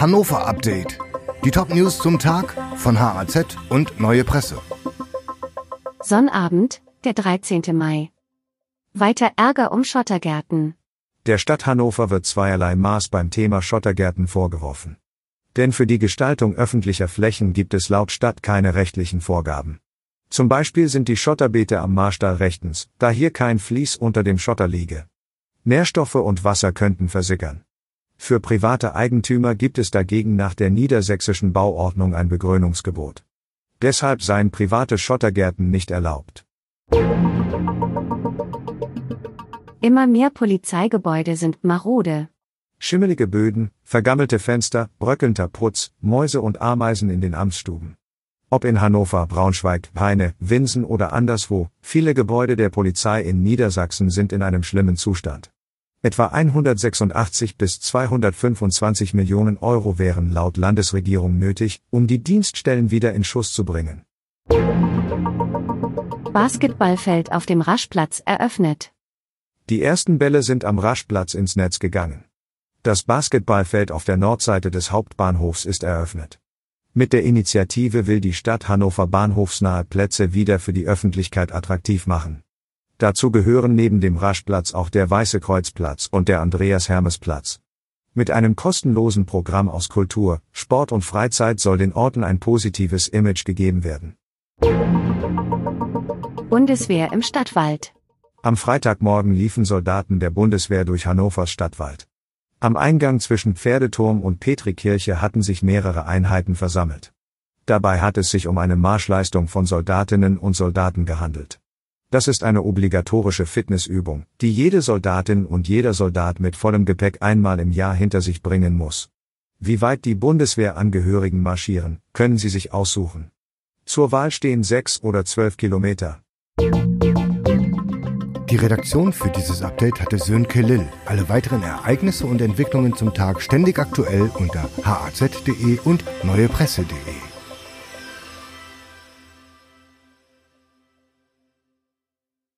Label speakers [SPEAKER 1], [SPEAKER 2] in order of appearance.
[SPEAKER 1] Hannover Update. Die Top-News zum Tag von HAZ und Neue Presse.
[SPEAKER 2] Sonnabend, der 13. Mai. Weiter Ärger um Schottergärten.
[SPEAKER 3] Der Stadt Hannover wird zweierlei Maß beim Thema Schottergärten vorgeworfen. Denn für die Gestaltung öffentlicher Flächen gibt es laut Stadt keine rechtlichen Vorgaben. Zum Beispiel sind die Schotterbeete am Marstall rechtens, da hier kein Vlies unter dem Schotter liege. Nährstoffe und Wasser könnten versickern. Für private Eigentümer gibt es dagegen nach der niedersächsischen Bauordnung ein Begrünungsgebot. Deshalb seien private Schottergärten nicht erlaubt.
[SPEAKER 2] Immer mehr Polizeigebäude sind marode.
[SPEAKER 3] Schimmelige Böden, vergammelte Fenster, bröckelnder Putz, Mäuse und Ameisen in den Amtsstuben. Ob in Hannover, Braunschweig, Peine, Winsen oder anderswo, viele Gebäude der Polizei in Niedersachsen sind in einem schlimmen Zustand. Etwa 186 bis 225 Millionen Euro wären laut Landesregierung nötig, um die Dienststellen wieder in Schuss zu bringen.
[SPEAKER 2] Basketballfeld auf dem Raschplatz eröffnet.
[SPEAKER 3] Die ersten Bälle sind am Raschplatz ins Netz gegangen. Das Basketballfeld auf der Nordseite des Hauptbahnhofs ist eröffnet. Mit der Initiative will die Stadt Hannover bahnhofsnahe Plätze wieder für die Öffentlichkeit attraktiv machen. Dazu gehören neben dem Raschplatz auch der Weiße Kreuzplatz und der Andreas-Hermes-Platz. Mit einem kostenlosen Programm aus Kultur, Sport und Freizeit soll den Orten ein positives Image gegeben werden.
[SPEAKER 2] Bundeswehr im Stadtwald.
[SPEAKER 3] Am Freitagmorgen liefen Soldaten der Bundeswehr durch Hannovers Stadtwald. Am Eingang zwischen Pferdeturm und Petrikirche hatten sich mehrere Einheiten versammelt. Dabei hat es sich um eine Marschleistung von Soldatinnen und Soldaten gehandelt. Das ist eine obligatorische Fitnessübung, die jede Soldatin und jeder Soldat mit vollem Gepäck einmal im Jahr hinter sich bringen muss. Wie weit die Bundeswehrangehörigen marschieren, können sie sich aussuchen. Zur Wahl stehen sechs oder zwölf Kilometer.
[SPEAKER 1] Die Redaktion für dieses Update hatte Sönke Lill. Alle weiteren Ereignisse und Entwicklungen zum Tag ständig aktuell unter haz.de und neuepresse.de.